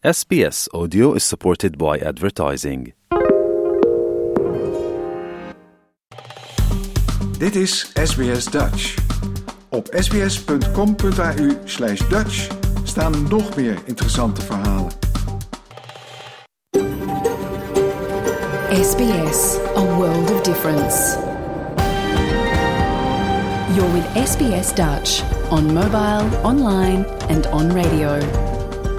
SBS Audio is supported by advertising. Dit is SBS Dutch. Op sbs.com.au/dutch staan nog meer interessante verhalen. SBS, a world of difference. You're with SBS Dutch on mobile, online and on radio.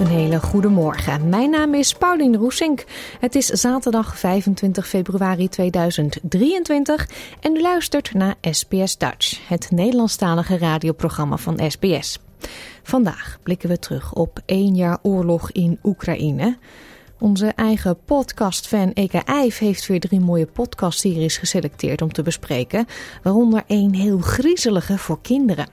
Een hele goede morgen. Mijn naam is Pauline Roesink. Het is zaterdag 25 februari 2023 en u luistert naar SBS Dutch, het Nederlandstalige radioprogramma van SBS. Vandaag blikken we terug op één jaar oorlog in Oekraïne. Onze eigen podcastfan Eka Eif heeft weer drie mooie podcastseries geselecteerd om te bespreken, waaronder één heel griezelige voor kinderen.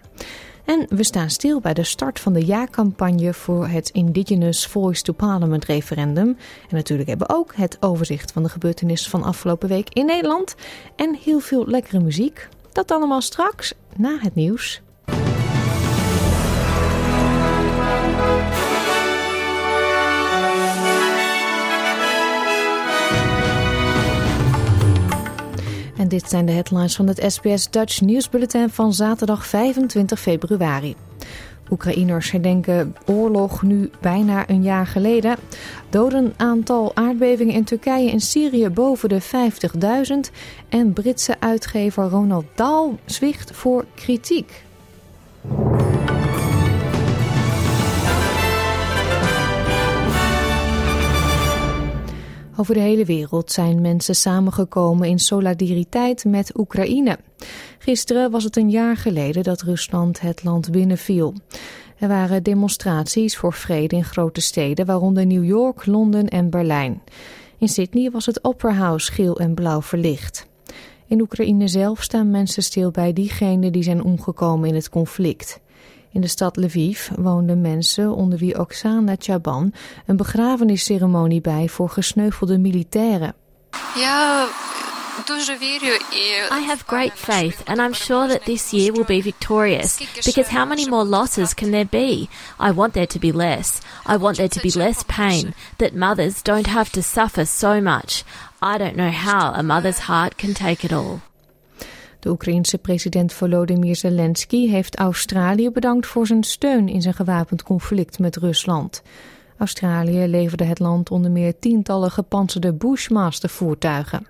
En we staan stil bij de start van de jaarcampagne voor het Indigenous Voice to Parliament referendum. En natuurlijk hebben we ook het overzicht van de gebeurtenissen van afgelopen week in Nederland. En heel veel lekkere muziek. Dat allemaal straks na het nieuws. En dit zijn de headlines van het SBS Dutch nieuwsbulletin van zaterdag 25 februari. Oekraïners herdenken oorlog nu bijna een jaar geleden. Doden aantal aardbevingen in Turkije en Syrië boven de 50.000. En Britse uitgever Ronald Dahl zwicht voor kritiek. Over de hele wereld zijn mensen samengekomen in solidariteit met Oekraïne. Gisteren was het een jaar geleden dat Rusland het land binnenviel. Er waren demonstraties voor vrede in grote steden, waaronder New York, Londen en Berlijn. In Sydney was het Opera House geel en blauw verlicht. In Oekraïne zelf staan mensen stil bij diegenen die zijn omgekomen in het conflict. In de stad Lviv woonden mensen onder wie Oksana Chaban een begrafenisceremonie bij voor gesneuvelde militairen. I have great faith, and I'm sure that this year will be victorious. Because how many more losses can there be? I want there to be less. I want there to be less pain, that mothers don't have to suffer so much. I don't know how a mother's heart can take it all. De Oekraïense president Volodymyr Zelensky heeft Australië bedankt voor zijn steun in zijn gewapend conflict met Rusland. Australië leverde het land onder meer tientallen gepantserde Bushmaster-voertuigen.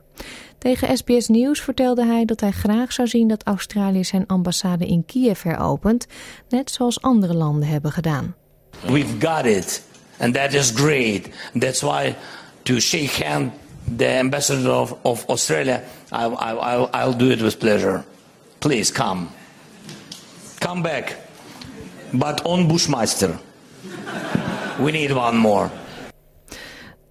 Tegen SBS Nieuws vertelde hij dat hij graag zou zien dat Australië zijn ambassade in Kiev heropent, net zoals andere landen hebben gedaan. We've got it, and that is great. That's why to shake hand the ambassador of, of Australia, I, I, I'll do it with pleasure. Please come. Come back. But on Bushmeister. We need one more.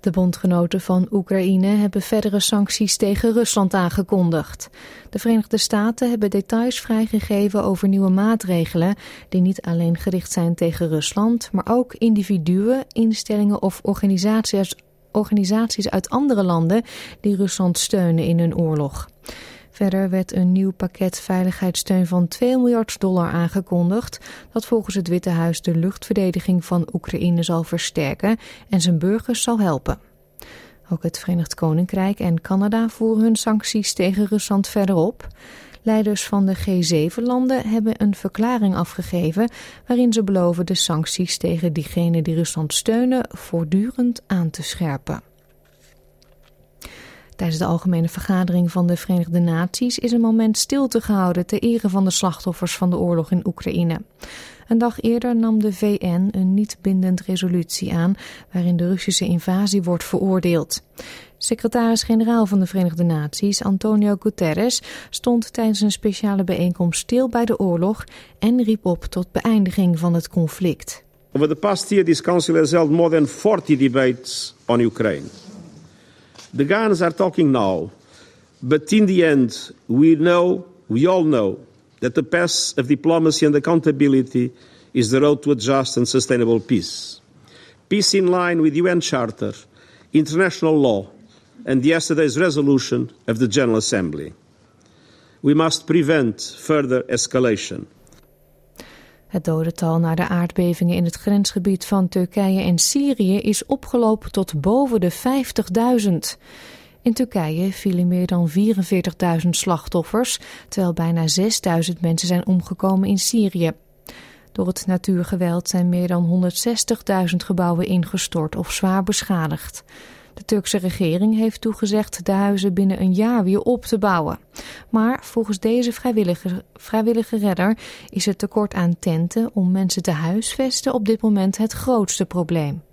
De bondgenoten van Oekraïne hebben verdere sancties tegen Rusland aangekondigd. De Verenigde Staten hebben details vrijgegeven over nieuwe maatregelen die niet alleen gericht zijn tegen Rusland, maar ook individuen, instellingen of organisaties, organisaties uit andere landen die Rusland steunen in hun oorlog. Verder werd een nieuw pakket veiligheidssteun van 2 miljard dollar aangekondigd, dat volgens het Witte Huis de luchtverdediging van Oekraïne zal versterken en zijn burgers zal helpen. Ook het Verenigd Koninkrijk en Canada voeren hun sancties tegen Rusland verder op. Leiders van de G7-landen hebben een verklaring afgegeven waarin ze beloven de sancties tegen diegenen die Rusland steunen voortdurend aan te scherpen. Tijdens de algemene vergadering van de Verenigde Naties is een moment stilte gehouden ter ere van de slachtoffers van de oorlog in Oekraïne. Een dag eerder nam de VN een niet bindend resolutie aan waarin de Russische invasie wordt veroordeeld. Secretaris-generaal van de Verenigde Naties, Antonio Guterres, stond tijdens een speciale bijeenkomst stil bij de oorlog en riep op tot beëindiging van het conflict. Over the past year, this council has held more than 40 debates on Ukraine. The Ghanaians are talking now, but in the end, we know, we all know, that the path of diplomacy and accountability is the road to a just and sustainable peace. Peace in line with UN Charter, international law, and yesterday's resolution of the General Assembly. We must prevent further escalation. Het dodental na de aardbevingen in het grensgebied van Turkije en Syrië is opgelopen tot boven de 50.000. In Turkije vielen meer dan 44.000 slachtoffers, terwijl bijna 6.000 mensen zijn omgekomen in Syrië. Door het natuurgeweld zijn meer dan 160.000 gebouwen ingestort of zwaar beschadigd. De Turkse regering heeft toegezegd de huizen binnen een jaar weer op te bouwen. Maar volgens deze vrijwillige, vrijwillige redder is het tekort aan tenten om mensen te huisvesten op dit moment het grootste probleem.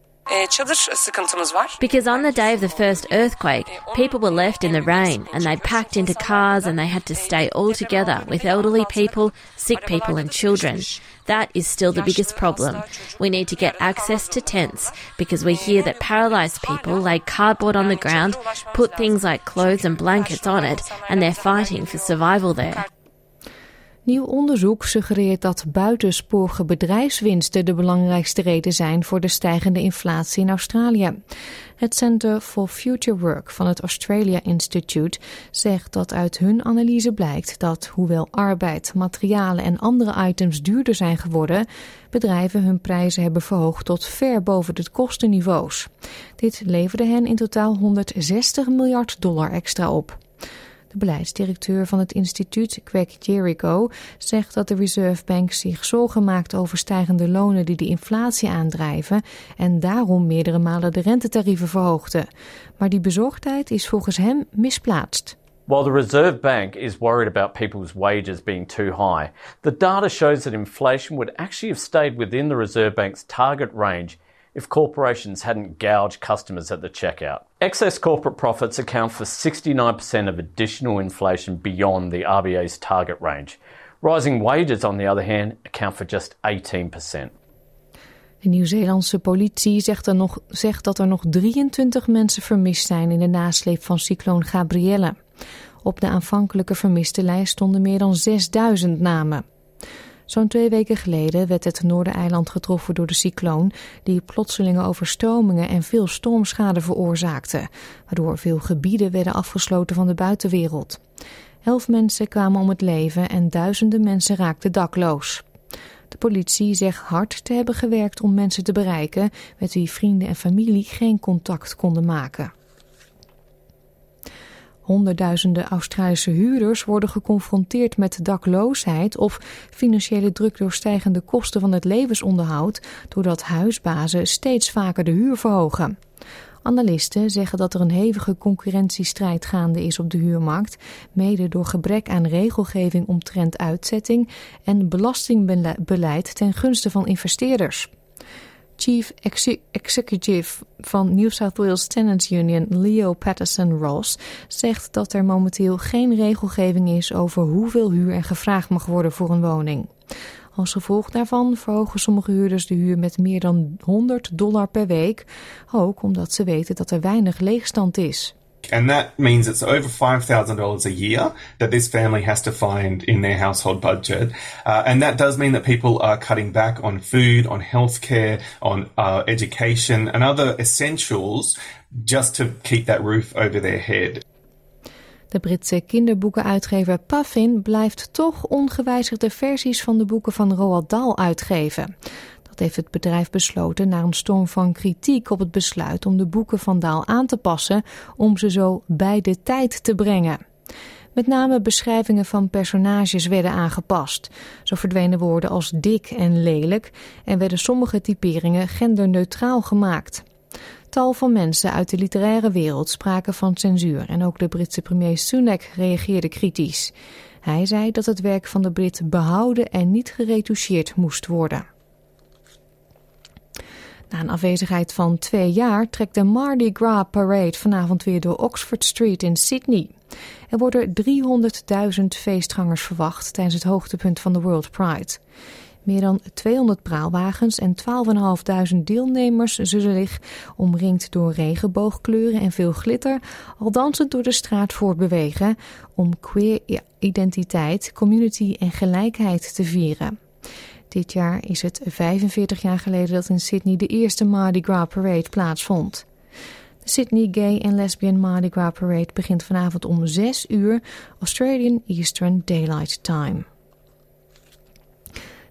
Because on the day of the first earthquake, people were left in the rain and they packed into cars and they had to stay all together with elderly people, sick people, and children. That is still the biggest problem. We need to get access to tents because we hear that paralysed people lay cardboard on the ground, put things like clothes and blankets on it, and they're fighting for survival there. Nieuw onderzoek suggereert dat buitensporige bedrijfswinsten de belangrijkste reden zijn voor de stijgende inflatie in Australië. Het Center for Future Work van het Australia Institute zegt dat uit hun analyse blijkt dat, hoewel arbeid, materialen en andere items duurder zijn geworden, bedrijven hun prijzen hebben verhoogd tot ver boven de kostenniveaus. Dit leverde hen in totaal 160 miljard dollar extra op. De beleidsdirecteur van het instituut, Greg Jericho, zegt dat de Reserve Bank zich zorgen maakt over stijgende lonen die de inflatie aandrijven en daarom meerdere malen de rentetarieven verhoogde. Maar die bezorgdheid is volgens hem misplaatst. While the Reserve Bank is worried about people's wages being too high, the data shows that inflation would actually have stayed within the Reserve Bank's target range if corporations hadn't gouged customers at the checkout. Excess corporate profits account for 69% of additional inflation beyond the RBA's target range. Rising wages, on the other hand, account for just 18%. De Nieuw-Zeelandse politie zegt, er nog, zegt dat er nog 23 mensen vermist zijn in de nasleep van cycloon Gabrielle. Op de aanvankelijke vermiste lijst stonden meer dan 6000 namen. Zo'n twee weken geleden werd het Noordereiland getroffen door de cycloon, die plotselinge overstromingen en veel stormschade veroorzaakte, waardoor veel gebieden werden afgesloten van de buitenwereld. Elf mensen kwamen om het leven en duizenden mensen raakten dakloos. De politie zegt hard te hebben gewerkt om mensen te bereiken met wie vrienden en familie geen contact konden maken. Honderdduizenden Australische huurders worden geconfronteerd met dakloosheid of financiële druk door stijgende kosten van het levensonderhoud, doordat huisbazen steeds vaker de huur verhogen. Analisten zeggen dat er een hevige concurrentiestrijd gaande is op de huurmarkt, mede door gebrek aan regelgeving omtrent uitzetting en belastingbeleid ten gunste van investeerders. Chief Executive van New South Wales Tenants Union Leo Patterson Ross zegt dat er momenteel geen regelgeving is over hoeveel huur er gevraagd mag worden voor een woning. Als gevolg daarvan verhogen sommige huurders de huur met meer dan 100 dollar per week, ook omdat ze weten dat er weinig leegstand is. And that means it's over $5,000 a year that this family has to find in their household budget. Uh, and that does mean that people are cutting back on food, on healthcare, on uh, education, and other essentials just to keep that roof over their head. De Britse kinderboekenuitgever Puffin blijft toch ongewijzigde versies van de boeken van Roald Dahl uitgeven. Dat heeft het bedrijf besloten na een storm van kritiek op het besluit om de boeken van Daal aan te passen om ze zo bij de tijd te brengen. Met name beschrijvingen van personages werden aangepast. Zo verdwenen woorden als dik en lelijk en werden sommige typeringen genderneutraal gemaakt. Tal van mensen uit de literaire wereld spraken van censuur en ook de Britse premier Sunak reageerde kritisch. Hij zei dat het werk van de Brit behouden en niet geretoucheerd moest worden. Na een afwezigheid van twee jaar trekt de Mardi Gras Parade vanavond weer door Oxford Street in Sydney. Er worden 300.000 feestgangers verwacht tijdens het hoogtepunt van de World Pride. Meer dan 200 praalwagens en 12.500 deelnemers zullen zich, omringd door regenboogkleuren en veel glitter, al dansend door de straat voortbewegen om queer identiteit, community en gelijkheid te vieren. Dit jaar is het 45 jaar geleden dat in Sydney de eerste Mardi Gras Parade plaatsvond. De Sydney Gay and Lesbian Mardi Gras Parade begint vanavond om 6 uur Australian Eastern Daylight Time.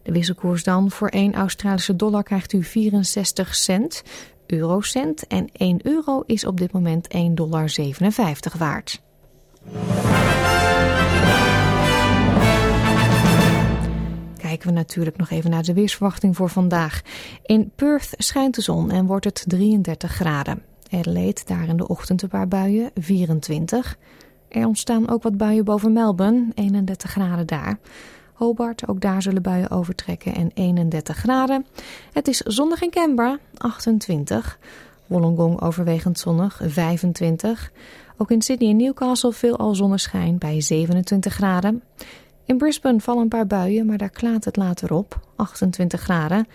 De wisselkoers dan voor 1 Australische dollar krijgt u 64 cent, eurocent en 1 euro is op dit moment 1,57 dollar waard. Kijken we natuurlijk nog even naar de weersverwachting voor vandaag. In Perth schijnt de zon en wordt het 33 graden. Adelaide daar in de ochtend een paar buien, 24. Er ontstaan ook wat buien boven Melbourne, 31 graden daar. Hobart, ook daar zullen buien overtrekken en 31 graden. Het is zonnig in Canberra, 28. Wollongong overwegend zonnig, 25. Ook in Sydney en Newcastle veel al zonneschijn bij 27 graden. In Brisbane vallen een paar buien, maar daar klaart het later op, 28 graden.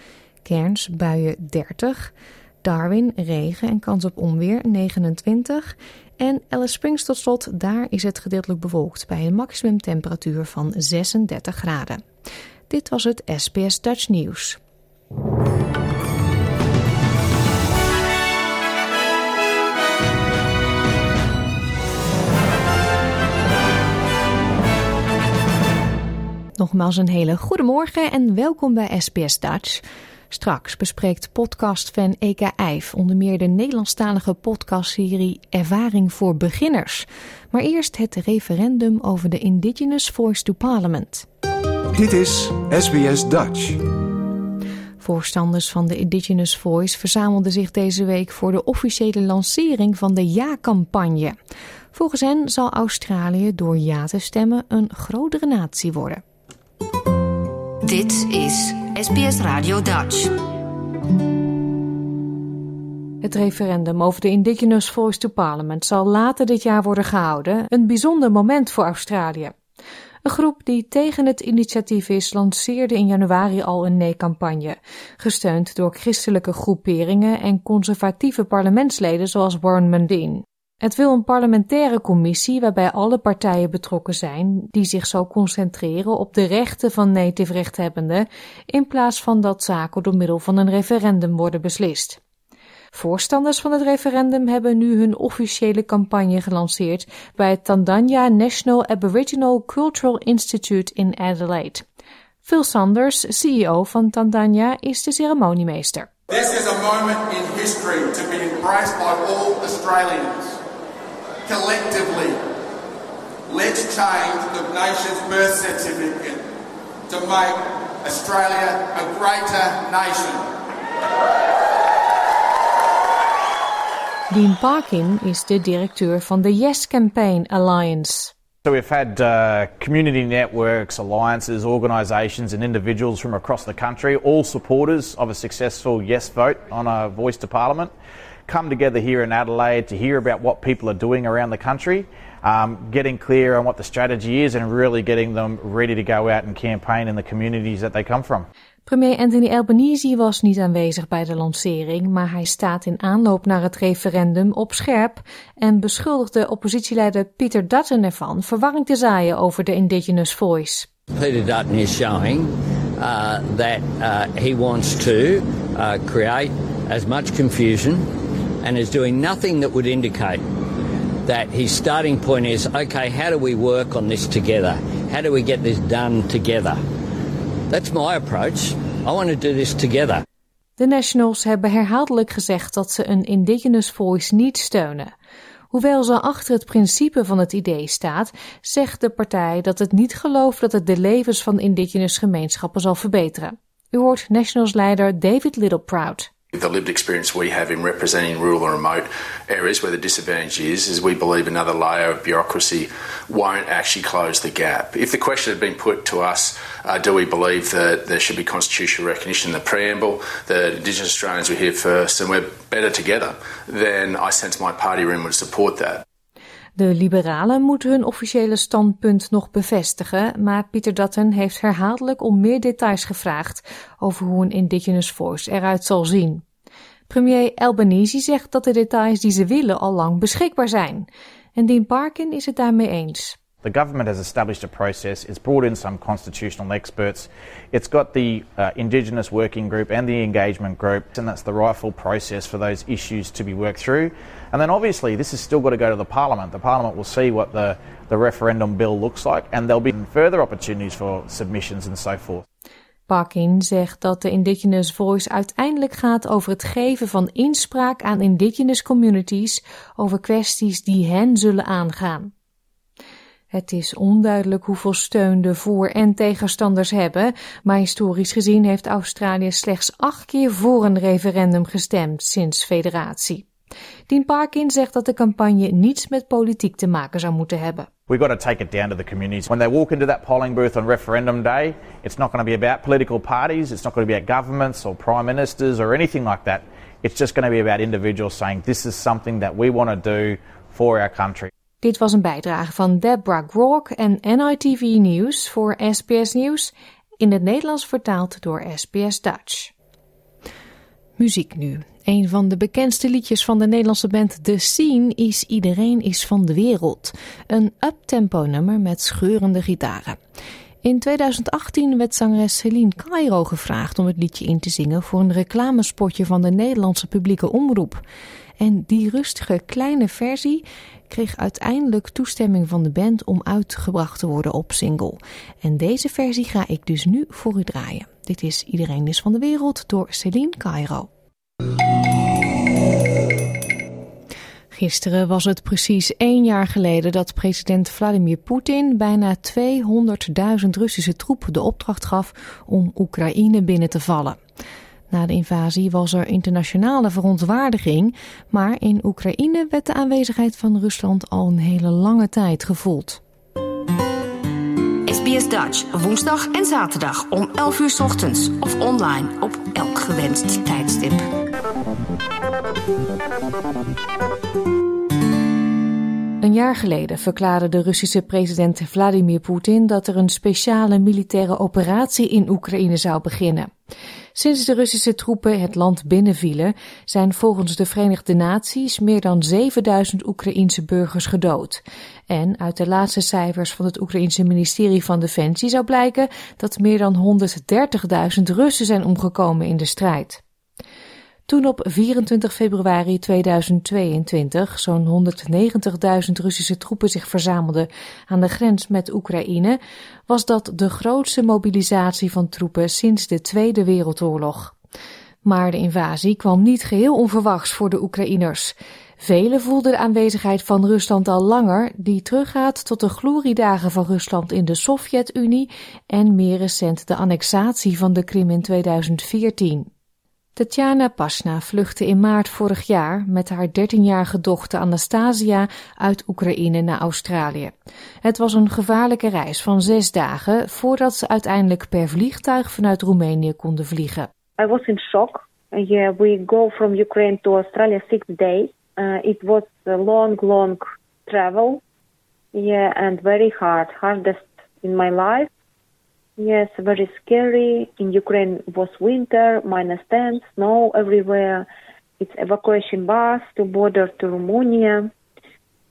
Cairns buien 30. Darwin regen en kans op onweer 29. En Alice Springs tot slot, daar is het gedeeltelijk bewolkt bij een maximumtemperatuur van 36 graden. Dit was het SBS Dutch Nieuws. Nogmaals een hele goede morgen en welkom bij SBS Dutch. Straks bespreekt podcastfan Eka Eif onder meer de Nederlandstalige podcastserie Ervaring voor Beginners. Maar eerst het referendum over de Indigenous Voice to Parliament. Dit is SBS Dutch. Voorstanders van de Indigenous Voice verzamelden zich deze week voor de officiële lancering van de Ja-campagne. Volgens hen zal Australië door ja te stemmen een grotere natie worden. Dit is SBS Radio Dutch. Het referendum over de Indigenous Voice to Parliament zal later dit jaar worden gehouden. Een bijzonder moment voor Australië. Een groep die tegen het initiatief is, lanceerde in januari al een nee-campagne, gesteund door christelijke groeperingen en conservatieve parlementsleden zoals Warren Mundine. Het wil een parlementaire commissie waarbij alle partijen betrokken zijn, die zich zal concentreren op de rechten van native rechthebbenden, in plaats van dat zaken door middel van een referendum worden beslist. Voorstanders van het referendum hebben nu hun officiële campagne gelanceerd bij het Tandanya National Aboriginal Cultural Institute in Adelaide. Phil Sanders, CEO van Tandanya, is de ceremoniemeester. This is a moment in history to be embraced by all Australians. Collectively, let's change the nation's birth certificate to make Australia a greater nation. Dean Parkin is de directeur van de Yes Campaign Alliance. So we've had uh, community networks, alliances, organisations and individuals from across the country, all supporters of a successful yes vote on a voice to parliament. Come together here in Adelaide to hear about what people are doing around the country, um, getting clear on what the strategy is, and really getting them ready to go out and campaign in the communities that they come from. Premier Anthony Albanese was niet aanwezig bij de lancering, maar hij staat in aanloop naar het referendum op scherp en beschuldigde oppositieleider Peter Dutton ervan verwarring te zaaien over de Indigenous Voice. Peter Dutton is showing uh, that uh, he wants to uh, create as much confusion and is doing nothing that would indicate that his starting point is okay, how do we work on this together? How do we get this done together? That's my approach. I want to do this together. De Nationals hebben herhaaldelijk gezegd dat ze een Indigenous Voice niet steunen. Hoewel ze achter het principe van het idee staat, zegt de partij dat het niet gelooft dat het de levens van Indigenous gemeenschappen zal verbeteren. U hoort Nationals leider David Littleproud. The lived experience we have in representing rural and remote areas where the disadvantage is, is we believe another layer of bureaucracy won't actually close the gap. If the question had been put to us, uh, do we believe that there should be constitutional recognition in the preamble, that Indigenous Australians were here first and we're better together, then I sense my party room would support that. De liberalen moeten hun officiële standpunt nog bevestigen, maar Pieter Dutton heeft herhaaldelijk om meer details gevraagd over hoe een Indigenous Voice eruit zal zien. Premier Albanese zegt dat de details die ze willen al lang beschikbaar zijn. En Dean Parkin is het daarmee eens. The government has established a process. It's brought in some constitutional experts. It's got the uh, Indigenous Working Group and the Engagement Group, and that's the rightful process for those issues to be worked through. And then obviously, this has still got to go to the Parliament. The Parliament will see what the, the referendum bill looks like, and there'll be further opportunities for submissions and so forth. Parkin zegt dat de Indigenous Voice uiteindelijk gaat over het geven van inspraak aan Indigenous communities over kwesties die hen zullen aangaan. Het is onduidelijk hoeveel steun de voor- en tegenstanders hebben, maar historisch gezien heeft Australië slechts acht keer voor een referendum gestemd sinds federatie. Dean Parkin zegt dat de campagne niets met politiek te maken zou moeten hebben. We've got to take it down to the communities. When they walk into that polling booth on referendum day, it's not going to be about political parties, it's not going to be about governments or prime ministers or anything like that. It's just going to be about individuals saying this is something that we want to do for our country. Dit was een bijdrage van Deborah Grok en NITV Nieuws voor SBS Nieuws, in het Nederlands vertaald door SBS Dutch. Muziek nu. Een van de bekendste liedjes van de Nederlandse band The Scene is Iedereen is van de wereld. Een uptempo nummer met scheurende gitaren. In 2018 werd zangeres Celine Cairo gevraagd om het liedje in te zingen voor een reclamespotje van de Nederlandse publieke omroep. En die rustige kleine versie kreeg uiteindelijk toestemming van de band om uitgebracht te worden op single. En deze versie ga ik dus nu voor u draaien. Dit is Iedereen is van de wereld door Celine Cairo. Gisteren was het precies één jaar geleden dat president Vladimir Poetin bijna 200.000 Russische troepen de opdracht gaf om Oekraïne binnen te vallen. Na de invasie was er internationale verontwaardiging, maar in Oekraïne werd de aanwezigheid van Rusland al een hele lange tijd gevoeld. SBS Dutch, woensdag en zaterdag om 11 uur ochtends of online op elk gewenst tijdstip. Een jaar geleden verklaarde de Russische president Vladimir Poetin dat er een speciale militaire operatie in Oekraïne zou beginnen. Sinds de Russische troepen het land binnenvielen, zijn volgens de Verenigde Naties meer dan 7000 Oekraïense burgers gedood. En uit de laatste cijfers van het Oekraïense ministerie van Defensie zou blijken dat meer dan 130.000 Russen zijn omgekomen in de strijd. Toen op 24 februari 2022 zo'n 190.000 Russische troepen zich verzamelden aan de grens met Oekraïne, was dat de grootste mobilisatie van troepen sinds de Tweede Wereldoorlog. Maar de invasie kwam niet geheel onverwachts voor de Oekraïners. Velen voelden de aanwezigheid van Rusland al langer, die teruggaat tot de gloriedagen van Rusland in de Sovjet-Unie en meer recent de annexatie van de Krim in 2014. Tatjana Pasna vluchtte in maart vorig jaar met haar 13-jarige dochter Anastasia uit Oekraïne naar Australië. Het was een gevaarlijke reis van zes dagen voordat ze uiteindelijk per vliegtuig vanuit Roemenië konden vliegen. I was in shock. Yeah, we go from Ukraine to Australia six days. Uh, it was a long, long travel. Yeah, and very hard, hardest in my life. Yes, very scary. In Ukraine was winter, minus 10, snow everywhere. It's evacuation bus to border to Romania.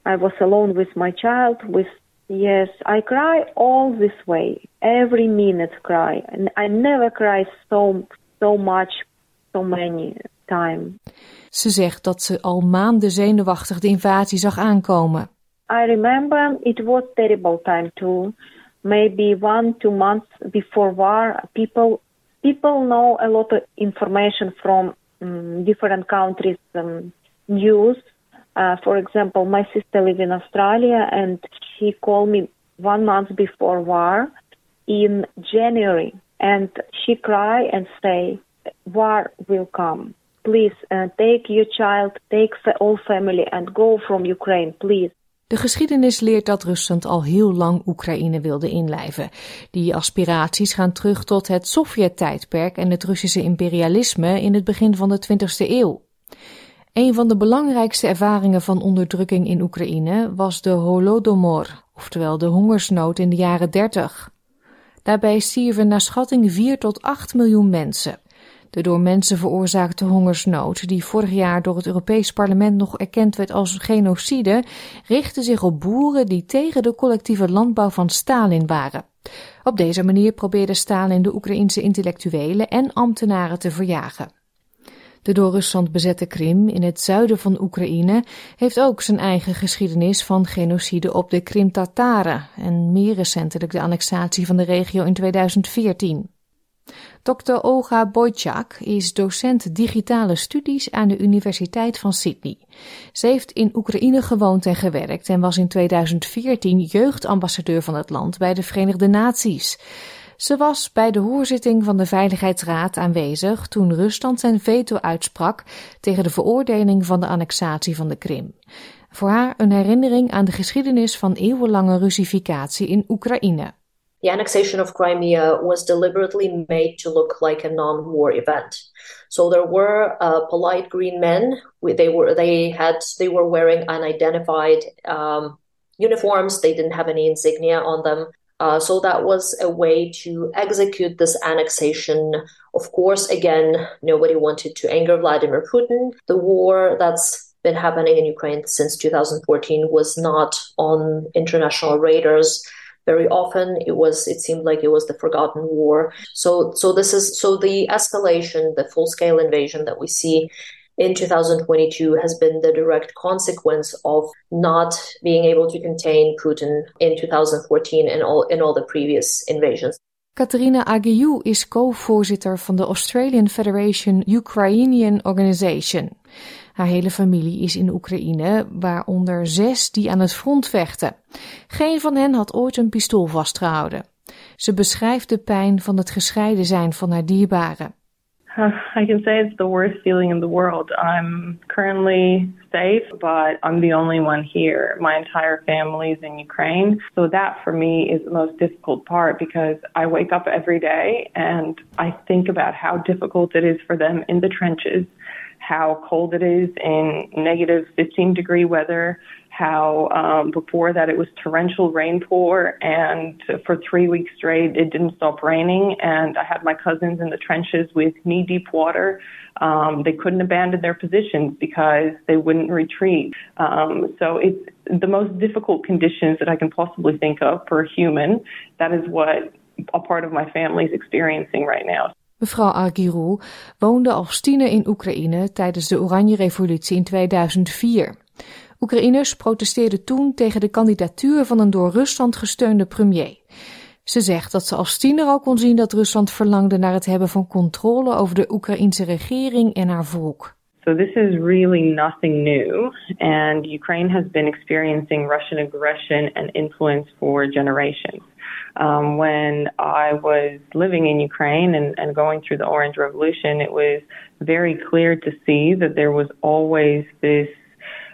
I was alone with my child. With yes, I cry all this way, every minute cry, and I never cry so so much, so many time. Ze zegt dat ze al maanden zenuwachtig de invasie zag aankomen. I remember it was terrible time too. Maybe one two months before war people people know a lot of information from um, different countries um, news uh, for example my sister lives in australia and she called me one month before war in january and she cry and say war will come please uh, take your child, take the whole family and go from Ukraine, please. De geschiedenis leert dat Rusland al heel lang Oekraïne wilde inlijven. Die aspiraties gaan terug tot het Sovjet-tijdperk en het Russische imperialisme in het begin van de 20e eeuw. Een van de belangrijkste ervaringen van onderdrukking in Oekraïne was de Holodomor, oftewel de hongersnood in de jaren 30. Daarbij stierven naar schatting 4 tot 8 miljoen mensen. De door mensen veroorzaakte hongersnood, die vorig jaar door het Europees Parlement nog erkend werd als genocide, richtte zich op boeren die tegen de collectieve landbouw van Stalin waren. Op deze manier probeerde Stalin de Oekraïense intellectuelen en ambtenaren te verjagen. De door Rusland bezette Krim in het zuiden van Oekraïne heeft ook zijn eigen geschiedenis van genocide op de Krim-Tataren en meer recentelijk de annexatie van de regio in 2014. Dr. Olga Bojczak is docent digitale studies aan de Universiteit van Sydney. Ze heeft in Oekraïne gewoond en gewerkt en was in 2014 jeugdambassadeur van het land bij de Verenigde Naties. Ze was bij de hoorzitting van de Veiligheidsraad aanwezig toen Rusland zijn veto uitsprak tegen de veroordeling van de annexatie van de Krim. Voor haar een herinnering aan de geschiedenis van eeuwenlange Russificatie in Oekraïne. The annexation of Crimea was deliberately made to look like a non-war event. So there were uh, polite green men. They were they had they were wearing unidentified um, uniforms. They didn't have any insignia on them. Uh, so that was a way to execute this annexation. Of course, again, nobody wanted to anger Vladimir Putin. The war that's been happening in Ukraine since 2014 was not on international radars. Very often, it was it seemed like it was the forgotten war. So, so this is so the escalation, the full scale invasion that we see in 2022 has been the direct consequence of not being able to contain Putin in 2014 and all in all the previous invasions. Katerina Agiou is co-voorzitter van de Australian Federation Ukrainian Organization. Haar hele familie is in Oekraïne, waaronder zes die aan het front vechten. Geen van hen had ooit een pistool vastgehouden. Ze beschrijft de pijn van het gescheiden zijn van haar dierbaren. I can say it's the worst feeling in the world. I'm currently safe, but I'm the only one here. My entire family is in Ukraine. So that for me is the most difficult part because I wake up every day and I think about how difficult it is for them in the trenches, how cold it is in negative 15 degree weather, how um, before that it was torrential rainpour, and for three weeks straight it didn't stop raining. And I had my cousins in the trenches with knee deep water. Um, they couldn't abandon their positions because they wouldn't retreat. Um, so it's the most difficult conditions that I can possibly think of for a human. That is what a part of my family is experiencing right now. Mevrouw Argirou woonde als tiener in Oekraïne tijdens de Oranje Revolutie in 2004. Oekraïners protesteerden toen tegen de kandidatuur van een door Rusland gesteunde premier. Ze zegt dat ze als tiener al kon zien dat Rusland verlangde naar het hebben van controle over de Oekraïnse regering en haar volk. So this is really nothing new, and Ukraine has been experiencing Russian aggression and influence for generations. Um, when I was living in Ukraine and, and going through the Orange Revolution, it was very clear to see that there was always this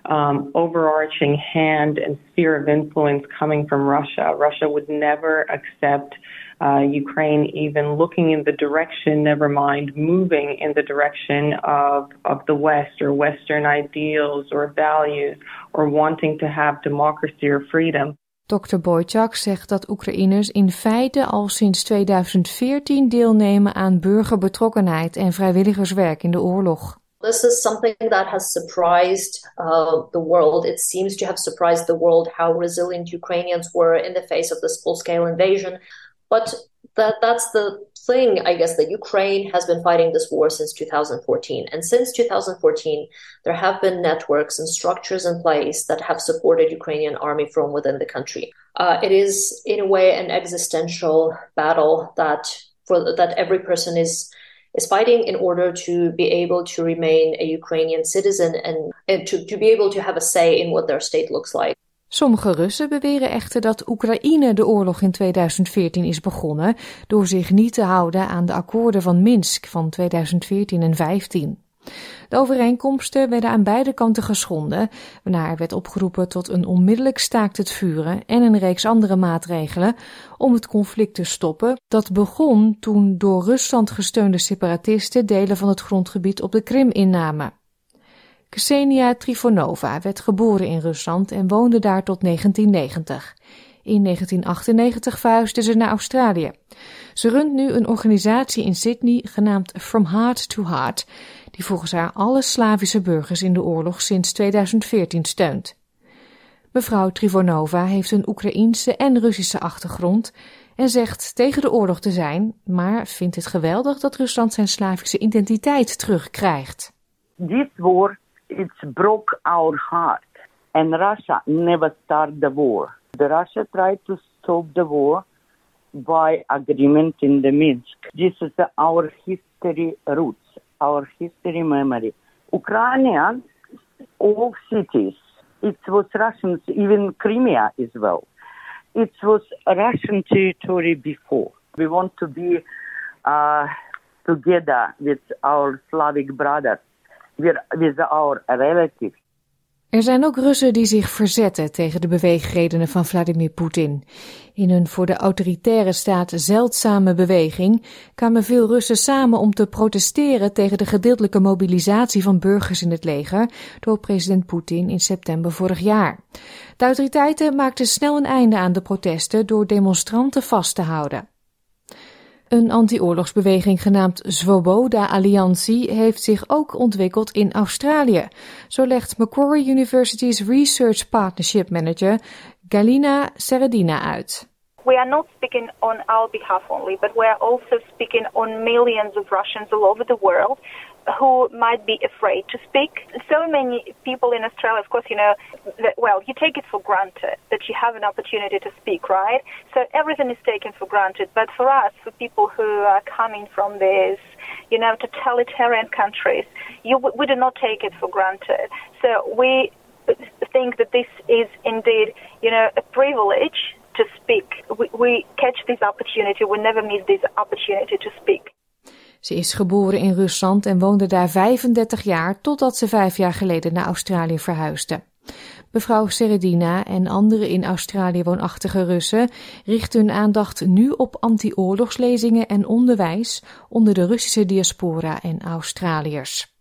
um, overarching hand and sphere of influence coming from Russia. Russia would never accept uh, Ukraine even looking in the direction, never mind moving in the direction of, of the West or Western ideals or values or wanting to have democracy or freedom. Dr. Boychak zegt dat Oekraïners in feite al sinds 2014 deelnemen aan burgerbetrokkenheid en vrijwilligerswerk in de oorlog. This is something that has surprised uh, the world. It seems to have surprised the world how resilient Ukrainians were in the face of this full scale invasion. But that, that's the thing, I guess, that Ukraine has been fighting this war since 2014. And since 2014, there have been networks and structures in place that have supported Ukrainian army from within the country. Uh, it is, in a way, an existential battle that for that every person is is fighting in order to be able to remain a Ukrainian citizen and, and to, to be able to have a say in what their state looks like. Sommige Russen beweren echter dat Oekraïne de oorlog in 2014 is begonnen door zich niet te houden aan de akkoorden van Minsk van 2014 en 15. De overeenkomsten werden aan beide kanten geschonden, waarna er werd opgeroepen tot een onmiddellijk staakt het vuren en een reeks andere maatregelen om het conflict te stoppen. Dat begon toen door Rusland gesteunde separatisten delen van het grondgebied op de Krim innamen. Ksenia Trifonova werd geboren in Rusland en woonde daar tot 1990. In 1998 verhuisde ze naar Australië. Ze runt nu een organisatie in Sydney genaamd From Heart to Heart, die volgens haar alle Slavische burgers in de oorlog sinds 2014 steunt. Mevrouw Trivonova heeft een Oekraïense en Russische achtergrond en zegt tegen de oorlog te zijn, maar vindt het geweldig dat Rusland zijn Slavische identiteit terugkrijgt. This war it's broke our heart and Russia never started the war. The Russia tried to stop the war by agreement in the Minsk. This is our history roots, our history memory. Ukrainian, all cities, it was Russians, even Crimea as well. It was Russian territory before. We want to be uh, together with our Slavic brothers, Er zijn ook Russen die zich verzetten tegen de beweegredenen van Vladimir Poetin. In een voor de autoritaire staat zeldzame beweging kwamen veel Russen samen om te protesteren tegen de gedeeltelijke mobilisatie van burgers in het leger door president Poetin in september vorig jaar. De autoriteiten maakten snel een einde aan de protesten door demonstranten vast te houden. Een anti-oorlogsbeweging genaamd Svoboda Alliantie heeft zich ook ontwikkeld in Australië. Zo legt Macquarie University's Research Partnership Manager Galina Seredina uit. We are not speaking on our behalf only, but we are also speaking on millions of Russians all over the world who might be afraid to speak. So many people in Australia, of course, you know, that, well, you take it for granted that you have an opportunity to speak, right? So everything is taken for granted. But for us, for people who are coming from these, you know, totalitarian countries, you, we do not take it for granted. So we think that this is indeed, you know, a privilege to speak. We, we catch this opportunity. We never miss this opportunity to speak. Ze is geboren in Rusland en woonde daar 35 jaar totdat ze vijf jaar geleden naar Australië verhuisde. Mevrouw Seredina en andere in Australië woonachtige Russen richten hun aandacht nu op anti-oorlogslezingen en onderwijs onder de Russische diaspora en Australiërs.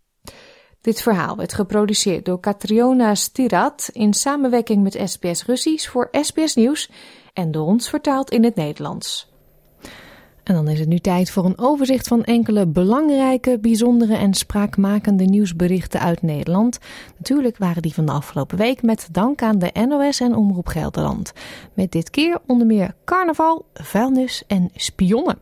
Dit verhaal werd geproduceerd door Katriona Stirat in samenwerking met SBS Russisch voor SBS Nieuws en door ons vertaald in het Nederlands. En dan is het nu tijd voor een overzicht van enkele belangrijke, bijzondere en spraakmakende nieuwsberichten uit Nederland. Natuurlijk waren die van de afgelopen week met dank aan de NOS en Omroep Gelderland. Met dit keer onder meer carnaval, vuilnis en spionnen.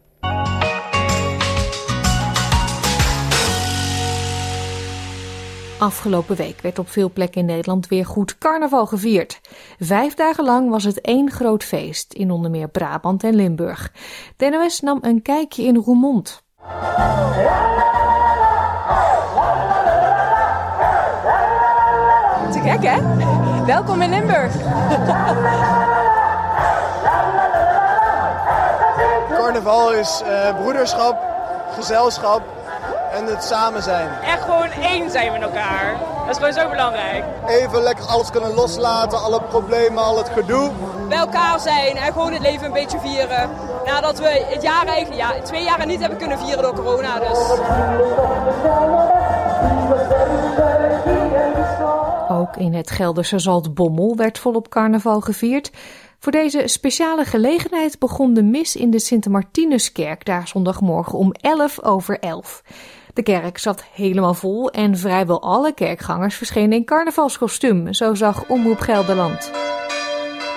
Afgelopen week werd op veel plekken in Nederland weer goed carnaval gevierd. Vijf dagen lang was het één groot feest in onder meer Brabant en Limburg. De NOS nam een kijkje in Roermond. Te gek hè? Welkom in Limburg. Carnaval is uh, broederschap, gezelschap en het samen zijn. Echt gewoon één zijn met elkaar. Dat is gewoon zo belangrijk. Even lekker alles kunnen loslaten, alle problemen, al het gedoe. Bij elkaar zijn en gewoon het leven een beetje vieren. Nadat we het jaar eigenlijk, ja, twee jaren niet hebben kunnen vieren door corona. Dus. Ook in het Gelderse Zaltbommel werd volop carnaval gevierd. Voor deze speciale gelegenheid begon de mis in de Sint-Martinuskerk daar zondagmorgen om 11 over 11. De kerk zat helemaal vol en vrijwel alle kerkgangers verschenen in carnavalskostuum, zo zag Omroep Gelderland.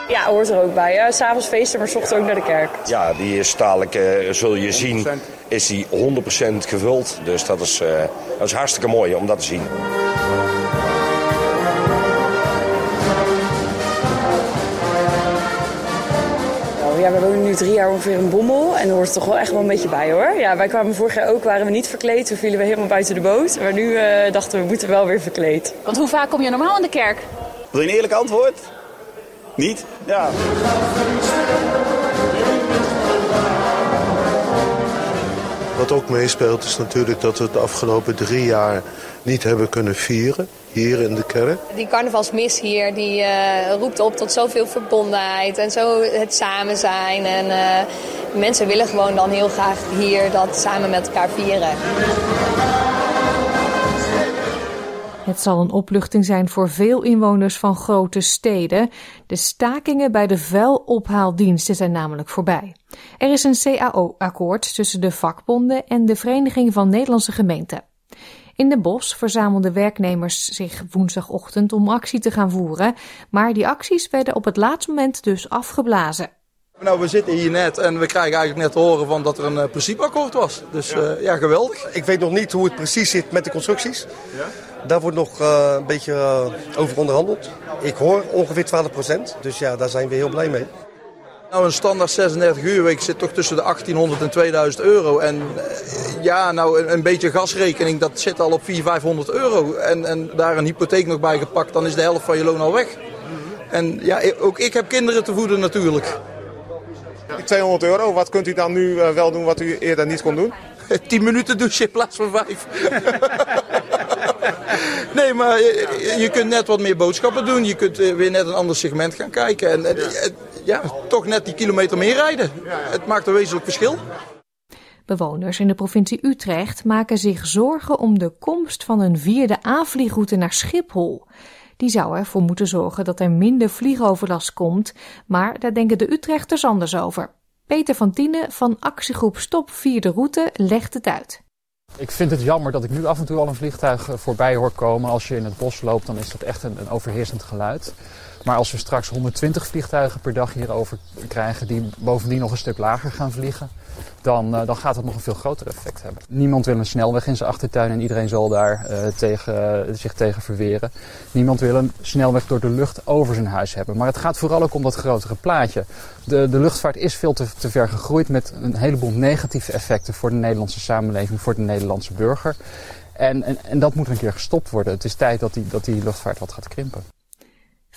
Ja, hoort er ook bij. S'avonds feesten, maar s ochtends ook naar de kerk. Ja, die is dadelijk, uh, zul je zien, is die 100% gevuld. Dus dat is, uh, dat is hartstikke mooi om dat te zien. Ja, we wonen nu drie jaar ongeveer in Bommel. En er hoort toch wel echt wel een beetje bij hoor. Ja, wij kwamen vorig jaar ook, waren we niet verkleed. Toen vielen we helemaal buiten de boot. Maar nu uh, dachten we, we moeten wel weer verkleed. Want hoe vaak kom je normaal in de kerk? Wil je een eerlijk antwoord? Niet? Ja. Wat ook meespeelt is natuurlijk dat we het de afgelopen drie jaar niet hebben kunnen vieren. Hier in de kerk. Die carnavalsmis hier die, uh, roept op tot zoveel verbondenheid en zo het samen zijn. En uh, mensen willen gewoon dan heel graag hier dat samen met elkaar vieren. Het zal een opluchting zijn voor veel inwoners van grote steden. De stakingen bij de vuilophaaldiensten zijn namelijk voorbij. Er is een CAO-akkoord tussen de vakbonden en de Vereniging van Nederlandse Gemeenten. In de bos verzamelden werknemers zich woensdagochtend om actie te gaan voeren, maar die acties werden op het laatste moment dus afgeblazen. Nou, we zitten hier net en we krijgen eigenlijk net te horen van dat er een uh, principeakkoord was. Dus ja. Uh, ja. geweldig. Ik weet nog niet hoe het precies zit met de constructies. Ja? Daar wordt nog uh, een beetje over onderhandeld. Ik hoor ongeveer 12 procent, dus ja, daar zijn we heel blij mee. Nou, een standaard 36 uur week zit toch tussen de 1800 en 2000 euro. En ja, nou, een, beetje gasrekening, dat zit al op 400, 500 euro. En, en daar een hypotheek nog bij gepakt, dan is de helft van je loon al weg. En ja, ook ik heb kinderen te voeden natuurlijk. 200 euro, wat kunt u dan nu uh, wel doen wat u eerder niet kon doen? 10 minuten douchen in plaats van 5. nee, maar je, je, kunt net wat meer boodschappen doen. Je kunt weer net een ander segment gaan kijken. En, en ja. ja. toch net die kilometer meer rijden. Het maakt een wezenlijk verschil. Bewoners in de provincie Utrecht maken zich zorgen om de komst van een vierde aanvliegroute naar Schiphol. Die zou ervoor moeten zorgen dat er minder vliegoverlast komt, maar daar denken de Utrechters anders over. Peter van Tienen van actiegroep Stop Vierde Route legt het uit. Ik vind het jammer dat ik nu af en toe al een vliegtuig voorbij hoor komen. Als je in het bos loopt, dan is dat echt een, een overheersend geluid. Maar als we straks 120 vliegtuigen per dag hierover krijgen, die bovendien nog een stuk lager gaan vliegen, dan, uh, dan gaat het nog een veel groter effect hebben. Niemand wil een snelweg in zijn achtertuin en iedereen zal daar uh, tegen, uh, zich tegen verweren. Niemand wil een snelweg door de lucht over zijn huis hebben. Maar het gaat vooral ook om dat grotere plaatje. De, de luchtvaart is veel te, te ver gegroeid met een heleboel negatieve effecten voor de Nederlandse samenleving, voor de Nederlandse burger. En, en, en dat moet een keer gestopt worden. Het is tijd dat die, dat die luchtvaart wat gaat krimpen.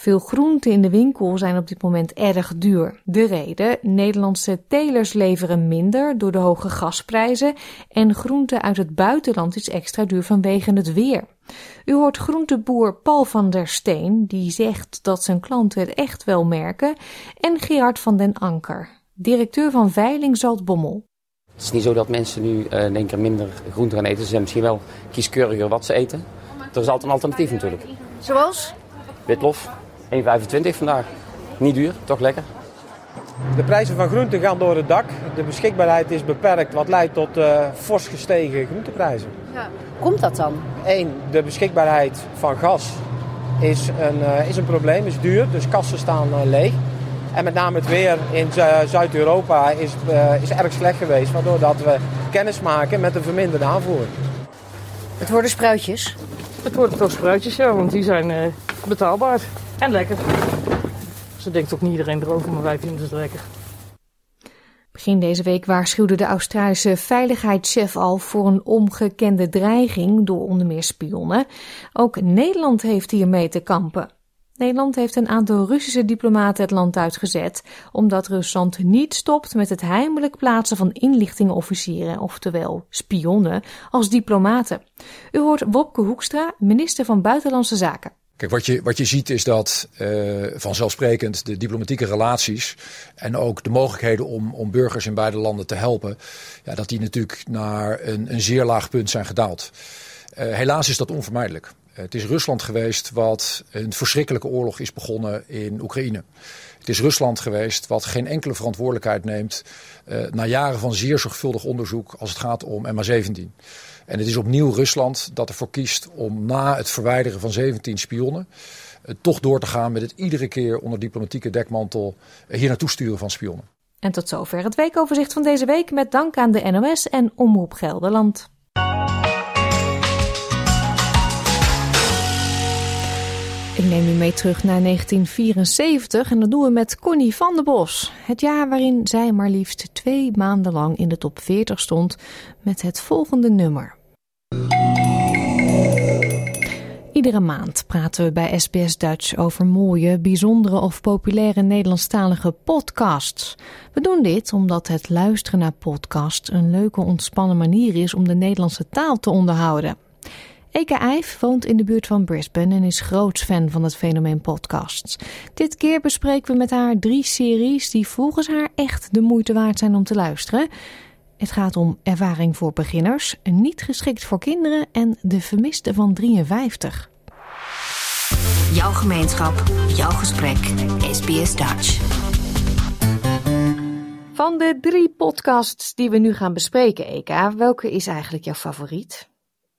Veel groenten in de winkel zijn op dit moment erg duur. De reden: Nederlandse telers leveren minder door de hoge gasprijzen en groenten uit het buitenland is extra duur vanwege het weer. U hoort groenteboer Paul van der Steen, die zegt dat zijn klanten het echt wel merken, en Gerard van den Anker, directeur van Veiling Zaltbommel. Het is niet zo dat mensen nu uh, in één keer minder groente gaan eten. Ze zijn misschien wel kieskeuriger wat ze eten. Er is altijd een alternatief natuurlijk. Zoals? Witlof, 1,25 vandaag. Niet duur, toch lekker. De prijzen van groenten gaan door het dak. De beschikbaarheid is beperkt, wat leidt tot uh, fors gestegen groenteprijzen. Ja. Komt dat dan? Eén, de beschikbaarheid van gas is een, uh, is een probleem, is duur. Dus kassen staan uh, leeg. En met name het weer in Zuid-Europa is, is erg slecht geweest. Waardoor dat we kennis maken met een verminderde aanvoer. Het worden spruitjes? Het worden toch spruitjes, ja, want die zijn betaalbaar. En lekker. Zo denkt ook niet iedereen erover, maar wij vinden het lekker. Begin deze week waarschuwde de Australische veiligheidschef al voor een ongekende dreiging door onder meer spionnen. Ook Nederland heeft hiermee te kampen. Nederland heeft een aantal Russische diplomaten het land uitgezet, omdat Rusland niet stopt met het heimelijk plaatsen van inlichtingenofficieren, oftewel spionnen, als diplomaten. U hoort Wopke Hoekstra, minister van Buitenlandse Zaken. Kijk, wat je, wat je ziet is dat uh, vanzelfsprekend de diplomatieke relaties en ook de mogelijkheden om, om burgers in beide landen te helpen, ja, dat die natuurlijk naar een, een zeer laag punt zijn gedaald. Uh, helaas is dat onvermijdelijk. Het is Rusland geweest wat een verschrikkelijke oorlog is begonnen in Oekraïne. Het is Rusland geweest wat geen enkele verantwoordelijkheid neemt na jaren van zeer zorgvuldig onderzoek als het gaat om MH17. En het is opnieuw Rusland dat ervoor kiest om na het verwijderen van 17 spionnen uh, toch door te gaan met het iedere keer onder diplomatieke dekmantel uh, hier naartoe sturen van spionnen. En tot zover het weekoverzicht van deze week met dank aan de NOS en Omroep Gelderland. Ik neem u mee terug naar 1974 en dat doen we met Connie van der Bos. Het jaar waarin zij maar liefst twee maanden lang in de top 40 stond met het volgende nummer. Iedere maand praten we bij SBS Dutch over mooie, bijzondere of populaire Nederlandstalige podcasts. We doen dit omdat het luisteren naar podcasts een leuke, ontspannen manier is om de Nederlandse taal te onderhouden. Eka Eif woont in de buurt van Brisbane en is groots fan van het fenomeen podcasts. Dit keer bespreken we met haar drie series die volgens haar echt de moeite waard zijn om te luisteren. Het gaat om ervaring voor beginners, niet geschikt voor kinderen en de vermiste van 53. Jouw gemeenschap, jouw gesprek. SBS Dutch. Van de drie podcasts die we nu gaan bespreken, Eka, welke is eigenlijk jouw favoriet?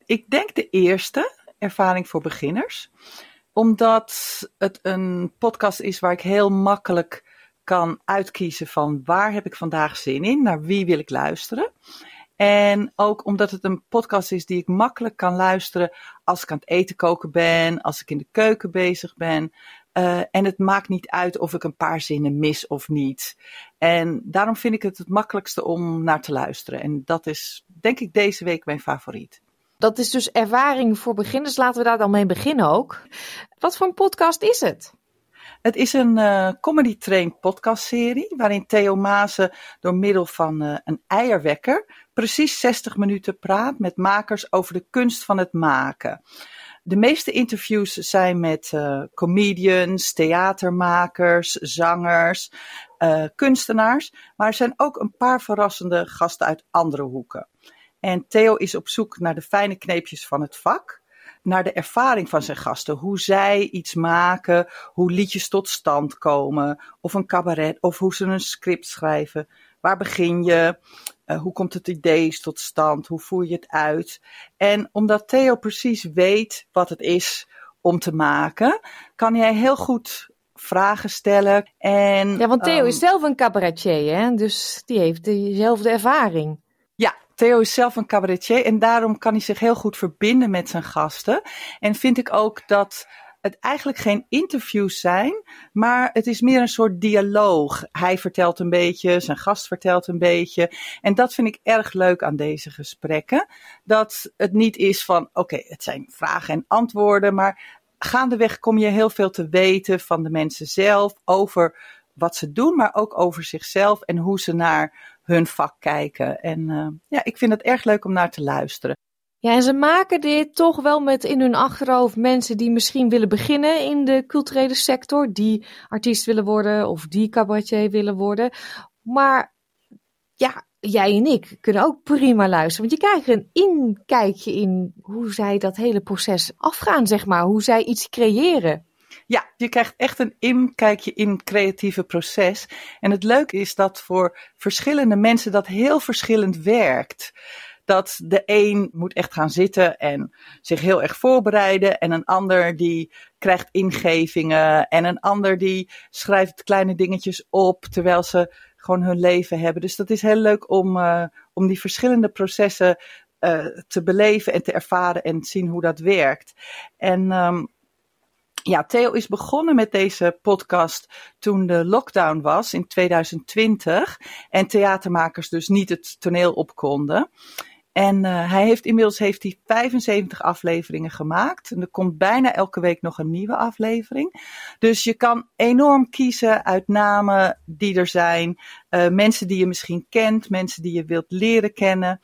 Ik denk de eerste, Ervaring voor Beginners. Omdat het een podcast is waar ik heel makkelijk kan uitkiezen van waar heb ik vandaag zin in, naar wie wil ik luisteren. En ook omdat het een podcast is die ik makkelijk kan luisteren als ik aan het eten koken ben, als ik in de keuken bezig ben. Uh, en het maakt niet uit of ik een paar zinnen mis of niet. En daarom vind ik het het makkelijkste om naar te luisteren. En dat is denk ik deze week mijn favoriet. Dat is dus ervaring voor beginners. Laten we daar dan mee beginnen ook. Wat voor een podcast is het? Het is een uh, Comedy Train podcastserie waarin Theo Mazen door middel van uh, een eierwekker precies 60 minuten praat met makers over de kunst van het maken. De meeste interviews zijn met uh, comedians, theatermakers, zangers, kunstenaars, maar er zijn ook een paar verrassende gasten uit andere hoeken. En Theo is op zoek naar de fijne kneepjes van het vak naar de ervaring van zijn gasten. Hoe zij iets maken, hoe liedjes tot stand komen, of een cabaret, of hoe ze een script schrijven. Waar begin je? Uh, hoe komt het idee tot stand? Hoe voer je het uit? En omdat Theo precies weet wat het is om te maken, kan hij heel goed vragen stellen. En, ja, want Theo um, is zelf een cabaretier, hè? dus die heeft dezelfde ervaring. Ja, Theo is zelf een cabaretier en daarom kan hij zich heel goed verbinden met zijn gasten. En vind ik ook dat het eigenlijk geen interviews zijn, maar het is meer een soort dialoog. Hij vertelt een beetje, zijn gast vertelt een beetje. En dat vind ik erg leuk aan deze gesprekken. Dat het niet is van, oké, het zijn vragen en antwoorden, maar gaandeweg kom je heel veel te weten van de mensen zelf over wat ze doen, maar ook over zichzelf en hoe ze naar hun vak kijken. En uh, ja, ik vind het erg leuk om naar te luisteren. Ja, en ze maken dit toch wel met in hun achterhoofd mensen die misschien willen beginnen in de culturele sector, die artiest willen worden of die cabaretier willen worden. Maar ja, jij en ik kunnen ook prima luisteren, want je krijgt een inkijkje in hoe zij dat hele proces afgaan, zeg maar, hoe zij iets creëren. Ja, je krijgt echt een inkijkje in het creatieve proces. En het leuke is dat voor verschillende mensen dat heel verschillend werkt. Dat de een moet echt gaan zitten en zich heel erg voorbereiden. En een ander die krijgt ingevingen. En een ander die schrijft kleine dingetjes op terwijl ze gewoon hun leven hebben. Dus dat is heel leuk om, uh, om die verschillende processen uh, te beleven en te ervaren en te zien hoe dat werkt. En um, ja, Theo is begonnen met deze podcast toen de lockdown was in 2020 en theatermakers dus niet het toneel op konden. En uh, hij heeft inmiddels heeft hij 75 afleveringen gemaakt. En er komt bijna elke week nog een nieuwe aflevering. Dus je kan enorm kiezen uit namen die er zijn. Uh, mensen die je misschien kent, mensen die je wilt leren kennen.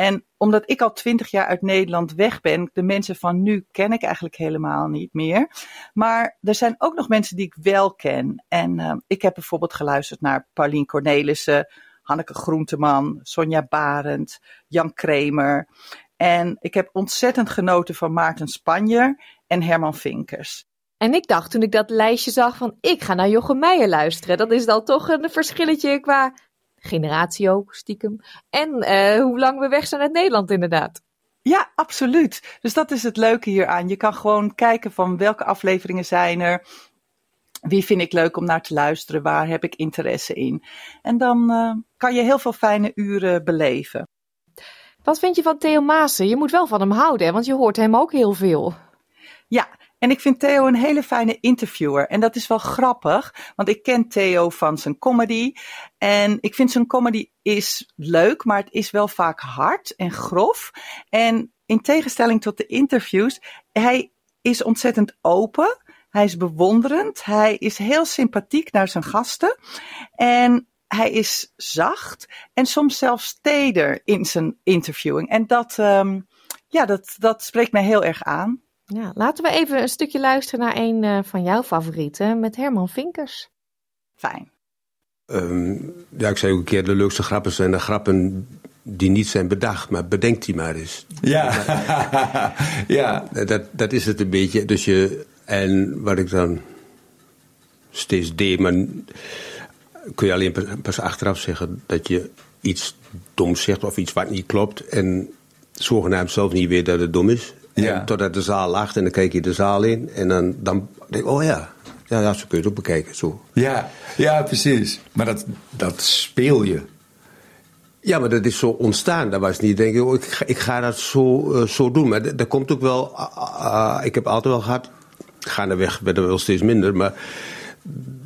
En omdat ik al twintig jaar uit Nederland weg ben, de mensen van nu ken ik eigenlijk helemaal niet meer. Maar er zijn ook nog mensen die ik wel ken. En uh, ik heb bijvoorbeeld geluisterd naar Paulien Cornelissen, Hanneke Groenteman, Sonja Barend, Jan Kremer. En ik heb ontzettend genoten van Maarten Spanjer en Herman Vinkers. En ik dacht toen ik dat lijstje zag van ik ga naar Jochem Meijer luisteren. Dat is dan toch een verschilletje qua generatie ook, stiekem. En uh, hoe lang we weg zijn uit Nederland inderdaad. Ja, absoluut. Dus dat is het leuke hieraan. Je kan gewoon kijken van welke afleveringen zijn er. Wie vind ik leuk om naar te luisteren? Waar heb ik interesse in? En dan uh, kan je heel veel fijne uren beleven. Wat vind je van Theo Maassen? Je moet wel van hem houden, hè? want je hoort hem ook heel veel. Ja, en ik vind Theo een hele fijne interviewer. En dat is wel grappig, want ik ken Theo van zijn comedy. En ik vind zijn comedy is leuk, maar het is wel vaak hard en grof. En in tegenstelling tot de interviews, hij is ontzettend open. Hij is bewonderend. Hij is heel sympathiek naar zijn gasten. En hij is zacht en soms zelfs teder in zijn interviewing. En dat, um, ja, dat, dat spreekt mij heel erg aan. Ja, laten we even een stukje luisteren naar een uh, van jouw favorieten met Herman Vinkers. Fijn. Um, ja, ik zei ook een keer, de leukste grappen zijn de grappen die niet zijn bedacht, maar bedenkt die maar eens. Ja, ja. Dat, dat is het een beetje. Dus je, en wat ik dan steeds deed, maar kun je alleen pas achteraf zeggen dat je iets doms zegt of iets wat niet klopt. En zogenaamd zelf niet weet dat het dom is. Ja. totdat de zaal lacht en dan kijk je de zaal in en dan, dan denk ik, oh ja, ja, ja, zo kun je het ook bekijken. Zo. Ja, ja, precies. Maar dat, dat speel je. Ja, maar dat is zo ontstaan. Dat was niet denken, oh, ik, ga, ik ga dat zo, uh, zo doen. Maar dat komt ook wel. Uh, ik heb altijd wel gehad. Gaandeweg werd er wel steeds minder. Maar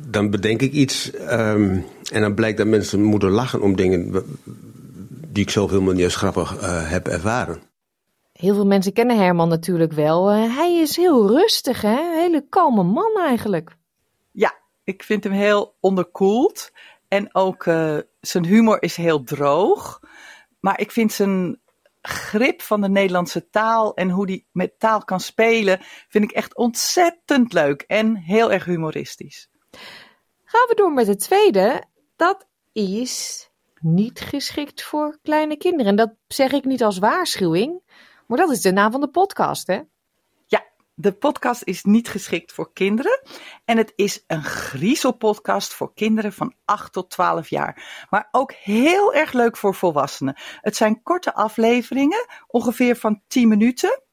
dan bedenk ik iets. Um, en dan blijkt dat mensen moeten lachen om dingen die ik zelf helemaal niet als grappig uh, heb ervaren. Heel veel mensen kennen Herman natuurlijk wel. Uh, hij is heel rustig, hè? Een hele kalme man eigenlijk. Ja, ik vind hem heel onderkoeld. En ook uh, zijn humor is heel droog. Maar ik vind zijn grip van de Nederlandse taal en hoe hij met taal kan spelen, vind ik echt ontzettend leuk en heel erg humoristisch. Gaan we door met het tweede. Dat is niet geschikt voor kleine kinderen. En dat zeg ik niet als waarschuwing, maar dat is de naam van de podcast, hè? Ja, de podcast is niet geschikt voor kinderen. En het is een griezelpodcast voor kinderen van 8 tot 12 jaar. Maar ook heel erg leuk voor volwassenen. Het zijn korte afleveringen, ongeveer van 10 minuten.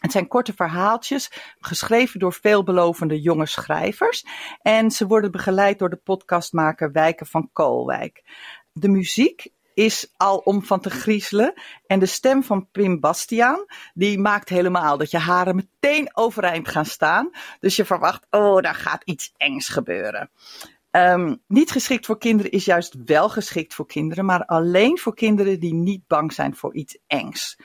Het zijn korte verhaaltjes, geschreven door veelbelovende jonge schrijvers. En ze worden begeleid door de podcastmaker Wijken van Koolwijk. De muziek is al om van te griezelen. En de stem van Pim Bastiaan, die maakt helemaal dat je haren meteen overeind gaan staan. Dus je verwacht, oh, daar gaat iets engs gebeuren. Um, niet geschikt voor kinderen is juist wel geschikt voor kinderen, maar alleen voor kinderen die niet bang zijn voor iets engs.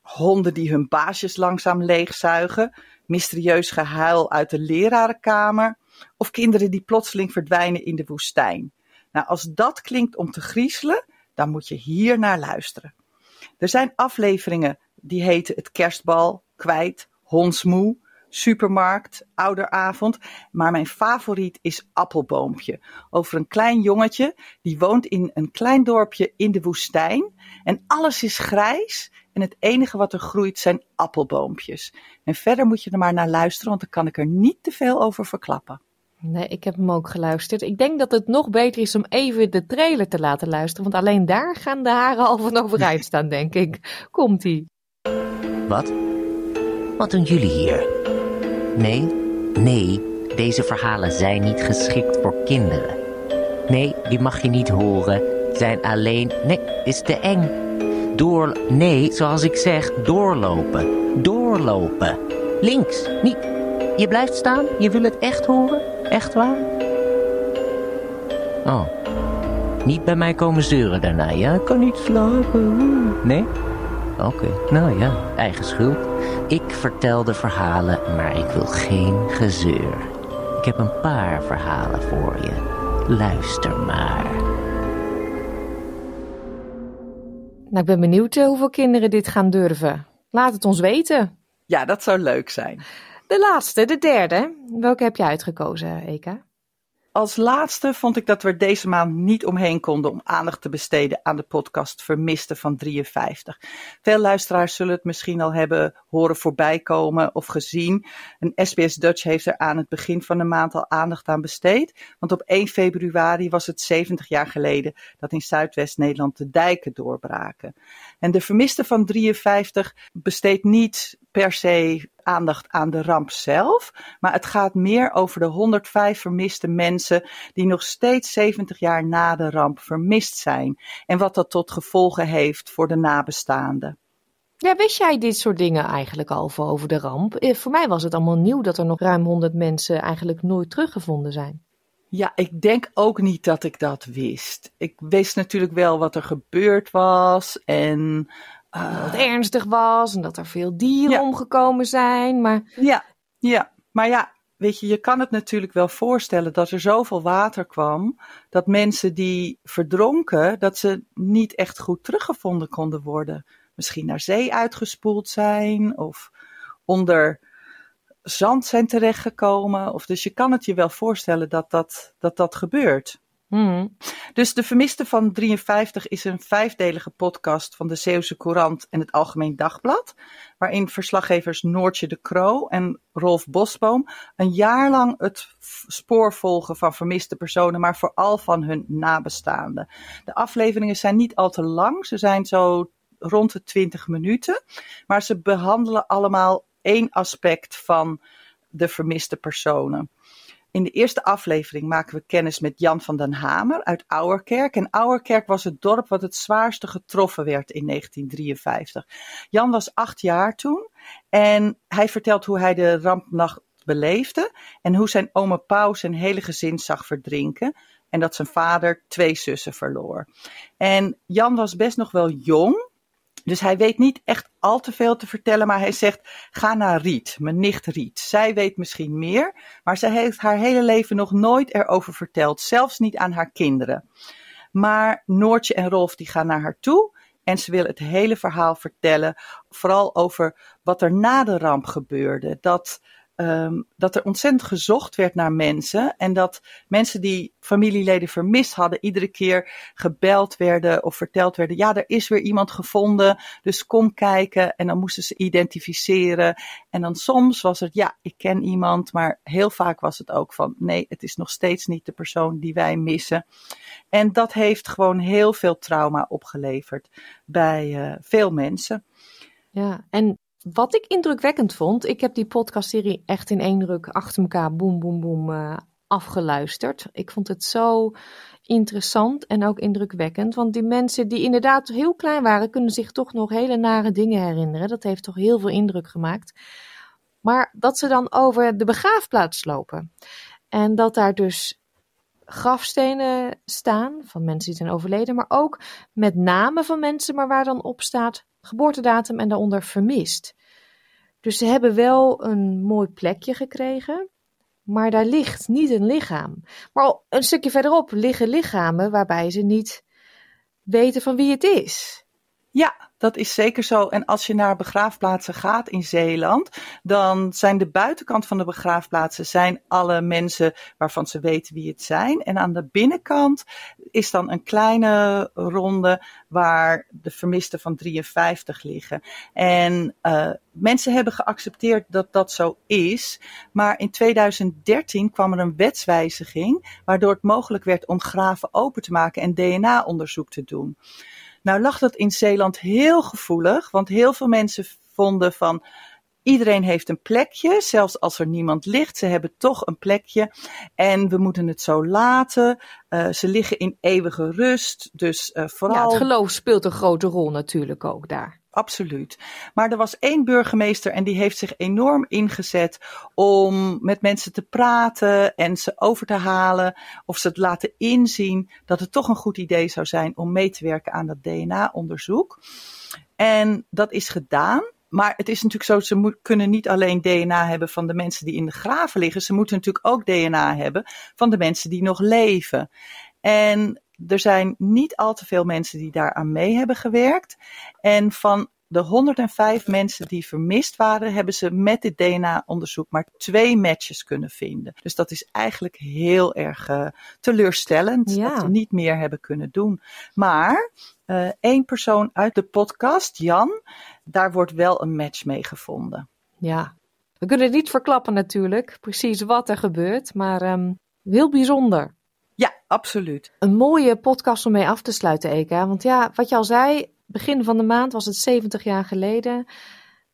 Honden die hun baasjes langzaam leegzuigen, mysterieus gehuil uit de lerarenkamer of kinderen die plotseling verdwijnen in de woestijn. Nou, als dat klinkt om te griezelen, dan moet je hier naar luisteren. Er zijn afleveringen die heten Het Kerstbal, Kwijt, Hondsmoe, Supermarkt, Ouderavond. Maar mijn favoriet is Appelboompje. Over een klein jongetje die woont in een klein dorpje in de woestijn. En alles is grijs. En het enige wat er groeit zijn appelboompjes. En verder moet je er maar naar luisteren, want dan kan ik er niet te veel over verklappen. Nee, ik heb hem ook geluisterd. Ik denk dat het nog beter is om even de trailer te laten luisteren. Want alleen daar gaan de haren al van overeind staan, denk ik. Komt-ie. Wat? Wat doen jullie hier? Nee, nee, deze verhalen zijn niet geschikt voor kinderen. Nee, die mag je niet horen. Zijn alleen... Nee, is te eng. Door... Nee, zoals ik zeg, doorlopen. Doorlopen. Links, niet... Je blijft staan? Je wil het echt horen? Echt waar? Oh. Niet bij mij komen zeuren daarna, ja? Ik kan niet slapen. Nee? Oké, nou ja, eigen schuld. Ik vertel de verhalen, maar ik wil geen gezeur. Ik heb een paar verhalen voor je. Luister maar. Nou, ik ben benieuwd eh, hoeveel kinderen dit gaan durven. Laat het ons weten. Ja, dat zou leuk zijn. De laatste, de derde. Welke heb je uitgekozen, Eka? Als laatste vond ik dat we deze maand niet omheen konden om aandacht te besteden aan de podcast Vermiste van 53. Veel luisteraars zullen het misschien al hebben horen voorbij komen of gezien. Een SBS Dutch heeft er aan het begin van de maand al aandacht aan besteed. Want op 1 februari was het 70 jaar geleden dat in Zuidwest-Nederland de dijken doorbraken. En de Vermiste van 53 besteedt niet per se aandacht aan de ramp zelf, maar het gaat meer over de 105 vermiste mensen die nog steeds 70 jaar na de ramp vermist zijn en wat dat tot gevolgen heeft voor de nabestaanden. Ja, wist jij dit soort dingen eigenlijk al over de ramp? Eh, voor mij was het allemaal nieuw dat er nog ruim 100 mensen eigenlijk nooit teruggevonden zijn. Ja, ik denk ook niet dat ik dat wist. Ik wist natuurlijk wel wat er gebeurd was en dat het ernstig was en dat er veel dieren omgekomen zijn. Maar... Ja, ja, maar ja, weet je, je kan het natuurlijk wel voorstellen dat er zoveel water kwam dat mensen die verdronken, dat ze niet echt goed teruggevonden konden worden. Misschien naar zee uitgespoeld zijn of onder zand zijn terechtgekomen. Of dus je kan het je wel voorstellen dat dat, dat, dat gebeurt. Hmm. Dus De Vermiste van 53 is een vijfdelige podcast van de Zeeuwse Courant en het Algemeen Dagblad. Waarin verslaggevers Noortje de Kroo en Rolf Bosboom een jaar lang het spoor volgen van vermiste personen, maar vooral van hun nabestaanden. De afleveringen zijn niet al te lang, ze zijn zo rond de 20 minuten. Maar ze behandelen allemaal één aspect van de vermiste personen. In de eerste aflevering maken we kennis met Jan van den Hamer uit Ouwerkerk. En Ouwerkerk was het dorp wat het zwaarste getroffen werd in 1953. Jan was acht jaar toen en hij vertelt hoe hij de rampnacht beleefde en hoe zijn oma Pauw zijn hele gezin zag verdrinken. En dat zijn vader twee zussen verloor. En Jan was best nog wel jong, dus hij weet niet echt al te veel te vertellen, maar hij zegt: ga naar Riet, mijn nicht Riet. Zij weet misschien meer, maar zij heeft haar hele leven nog nooit erover verteld, zelfs niet aan haar kinderen. Maar Noortje en Rolf die gaan naar haar toe en ze wil het hele verhaal vertellen, vooral over wat er na de ramp gebeurde. Dat um, dat er ontzettend gezocht werd naar mensen. En dat mensen die familieleden vermist hadden, iedere keer gebeld werden of verteld werden: ja, er is weer iemand gevonden, dus kom kijken. En dan moesten ze identificeren. En dan soms was het: ja, ik ken iemand, maar heel vaak was het ook van: nee, het is nog steeds niet de persoon die wij missen. En dat heeft gewoon heel veel trauma opgeleverd bij uh, veel mensen. Ja, en wat ik indrukwekkend vond, ik heb die podcastserie echt in één ruk achter elkaar boem, boem, boem uh, afgeluisterd. Ik vond het zo interessant en ook indrukwekkend. Want die mensen die inderdaad heel klein waren, kunnen zich toch nog hele nare dingen herinneren. Dat heeft toch heel veel indruk gemaakt. Maar dat ze dan over de begraafplaats lopen. En dat daar dus grafstenen staan van mensen die zijn overleden, maar ook met namen van mensen, maar waar dan op staat geboortedatum en daaronder vermist. Dus ze hebben wel een mooi plekje gekregen, maar daar ligt niet een lichaam. Maar een stukje verderop liggen lichamen waarbij ze niet weten van wie het is. Ja, dat is zeker zo. En als je naar begraafplaatsen gaat in Zeeland, dan zijn de buitenkant van de begraafplaatsen zijn alle mensen waarvan ze weten wie het zijn. En aan de binnenkant is dan een kleine ronde waar de vermisten van 53 liggen. En uh, mensen hebben geaccepteerd dat dat zo is. Maar in 2013 kwam er een wetswijziging waardoor het mogelijk werd om graven open te maken en DNA-onderzoek te doen. Nou lag dat in Zeeland heel gevoelig, want heel veel mensen vonden van iedereen heeft een plekje, zelfs als er niemand ligt, ze hebben toch een plekje en we moeten het zo laten. Uh, ze liggen in eeuwige rust, dus uh, vooral. Ja, het geloof speelt een grote rol natuurlijk ook daar absoluut. Maar er was één burgemeester en die heeft zich enorm ingezet om met mensen te praten en ze over te halen of ze het laten inzien dat het toch een goed idee zou zijn om mee te werken aan dat DNA-onderzoek. En dat is gedaan. Maar het is natuurlijk zo, ze kunnen niet alleen DNA hebben van de mensen die in de graven liggen. Ze moeten natuurlijk ook DNA hebben van de mensen die nog leven. En er zijn niet al te veel mensen die daaraan mee hebben gewerkt. En van de 105 mensen die vermist waren, hebben ze met dit DNA-onderzoek maar twee matches kunnen vinden. Dus dat is eigenlijk heel erg uh, teleurstellend dat we niet meer hebben kunnen doen. Maar uh, één persoon uit de podcast, Jan, daar wordt wel een match mee gevonden. Ja, we kunnen het niet verklappen natuurlijk, precies wat er gebeurt, maar um, heel bijzonder. Absoluut. Een mooie podcast om mee af te sluiten, Eka. Want ja, wat je al zei, begin van de maand was het 70 jaar geleden.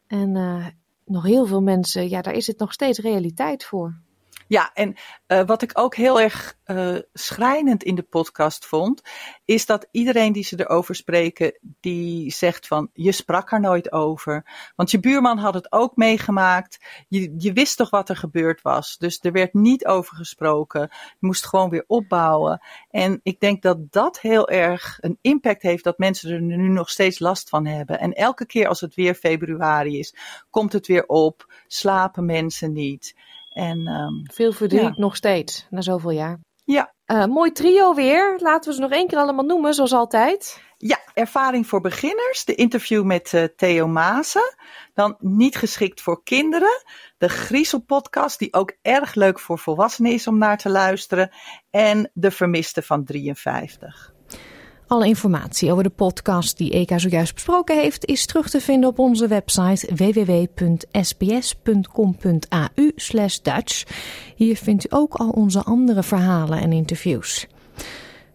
En uh, nog heel veel mensen, ja, daar is het nog steeds realiteit voor. Ja, en uh, wat ik ook heel erg uh, schrijnend in de podcast vond, is dat iedereen die ze erover spreken, die zegt van je sprak er nooit over. Want je buurman had het ook meegemaakt. Je, je wist toch wat er gebeurd was. Dus er werd niet over gesproken. Je moest gewoon weer opbouwen. En ik denk dat dat heel erg een impact heeft dat mensen er nu nog steeds last van hebben. En elke keer als het weer februari is, komt het weer op, slapen mensen niet. En, um, Veel verdriet ja. nog steeds, na zoveel jaar. Ja. Uh, mooi trio weer. Laten we ze nog één keer allemaal noemen, zoals altijd. Ja, ervaring voor beginners. De interview met uh, Theo Maassen. Dan niet geschikt voor kinderen. De Griezel podcast, die ook erg leuk voor volwassenen is om naar te luisteren. En de vermiste van 53. Alle informatie over de podcast die Eka zojuist besproken heeft is terug te vinden op onze website www.sbs.com.au Dutch. Hier vindt u ook al onze andere verhalen en interviews.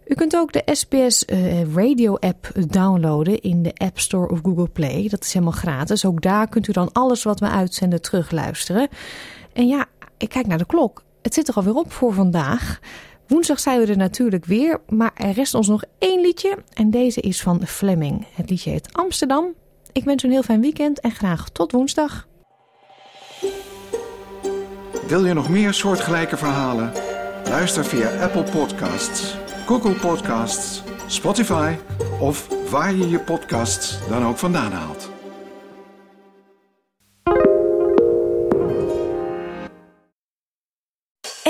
U kunt ook de SBS uh, Radio app downloaden in de App Store of Google Play. Dat is helemaal gratis. Ook daar kunt u dan alles wat we uitzenden terugluisteren. En ja, ik kijk naar de klok. Het zit er alweer op voor vandaag. Woensdag zijn we er natuurlijk weer, maar er rest ons nog één liedje. En deze is van Fleming. Het liedje heet Amsterdam. Ik wens u een heel fijn weekend en graag tot woensdag. Wil je nog meer soortgelijke verhalen? Luister via Apple Podcasts, Google Podcasts, Spotify of waar je je podcasts dan ook vandaan haalt.